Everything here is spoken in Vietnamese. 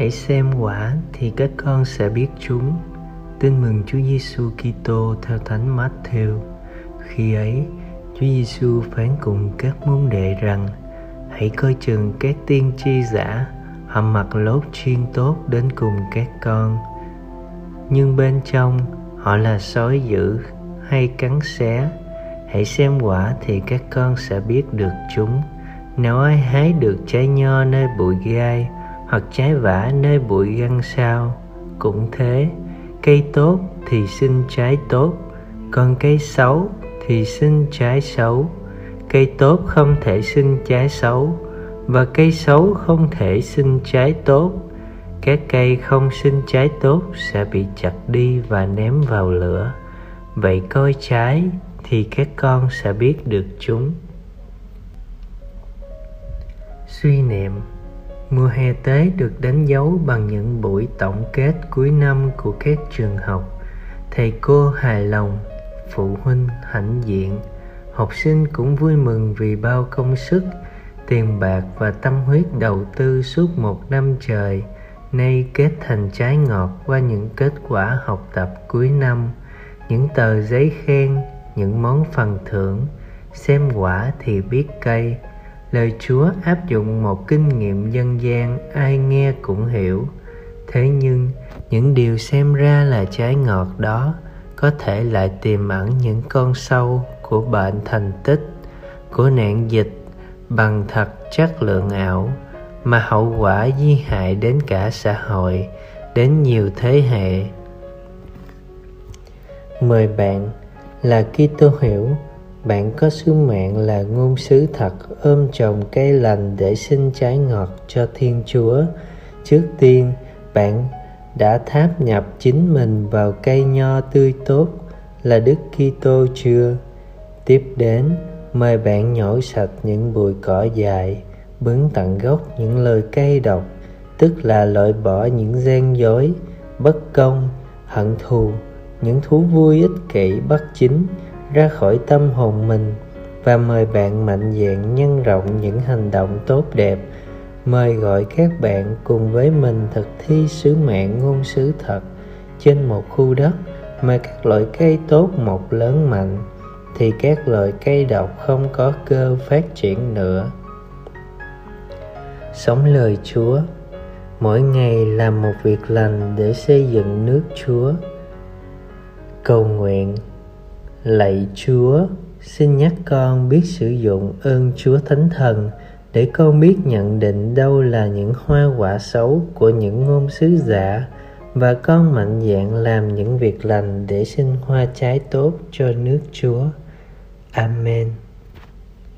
Hãy xem quả thì các con sẽ biết chúng. Tin mừng Chúa Giêsu Kitô theo Thánh Matthew. Khi ấy, Chúa Giêsu phán cùng các môn đệ rằng: Hãy coi chừng các tiên tri giả, họ mặc lốt chuyên tốt đến cùng các con. Nhưng bên trong họ là sói dữ hay cắn xé Hãy xem quả thì các con sẽ biết được chúng. Nếu ai hái được trái nho nơi bụi gai hoặc trái vả nơi bụi găng sao, cũng thế. Cây tốt thì sinh trái tốt, còn cây xấu thì sinh trái xấu. Cây tốt không thể sinh trái xấu, và cây xấu không thể sinh trái tốt. Các cây không sinh trái tốt sẽ bị chặt đi và ném vào lửa. Vậy coi trái thì các con sẽ biết được chúng. Suy niệm. Mùa hè tới được đánh dấu bằng những buổi tổng kết cuối năm của các trường học. Thầy cô hài lòng, phụ huynh hãnh diện, học sinh cũng vui mừng vì bao công sức, tiền bạc và tâm huyết đầu tư suốt một năm trời nay kết thành trái ngọt qua những kết quả học tập cuối năm, những tờ giấy khen, những món phần thưởng, xem quả thì biết cây. Lời chúa áp dụng một kinh nghiệm dân gian ai nghe cũng hiểu. Thế nhưng những điều xem ra là trái ngọt đó có thể lại tiềm ẩn những con sâu của bệnh thành tích của nạn dịch bằng thật chất lượng ảo mà hậu quả di hại đến cả xã hội đến nhiều thế hệ. Mời bạn là Kitô hiểu, bạn có sứ mạng là ngôn sứ thật, ôm trồng cây lành để sinh trái ngọt cho thiên chúa. Trước tiên, bạn đã tháp nhập chính mình vào cây nho tươi tốt, là đức kitô chưa? Tiếp đến, mời bạn nhổ sạch những bụi cỏ dại, bứng tận gốc những lời cây độc, tức là loại bỏ những gian dối, bất công, hận thù những thú vui ích kỷ bất chính ra khỏi tâm hồn mình và mời bạn mạnh dạn nhân rộng những hành động tốt đẹp. Mời gọi các bạn cùng với mình thực thi sứ mạng ngôn sứ thật trên một khu đất mà các loại cây tốt mọc lớn mạnh thì các loại cây độc không có cơ phát triển nữa. Sống lời chúa, mỗi ngày làm một việc lành để xây dựng nước chúa cầu nguyện Lạy Chúa, xin nhắc con biết sử dụng ơn Chúa Thánh Thần để con biết nhận định đâu là những hoa quả xấu của những ngôn sứ giả và con mạnh dạn làm những việc lành để sinh hoa trái tốt cho nước Chúa. Amen.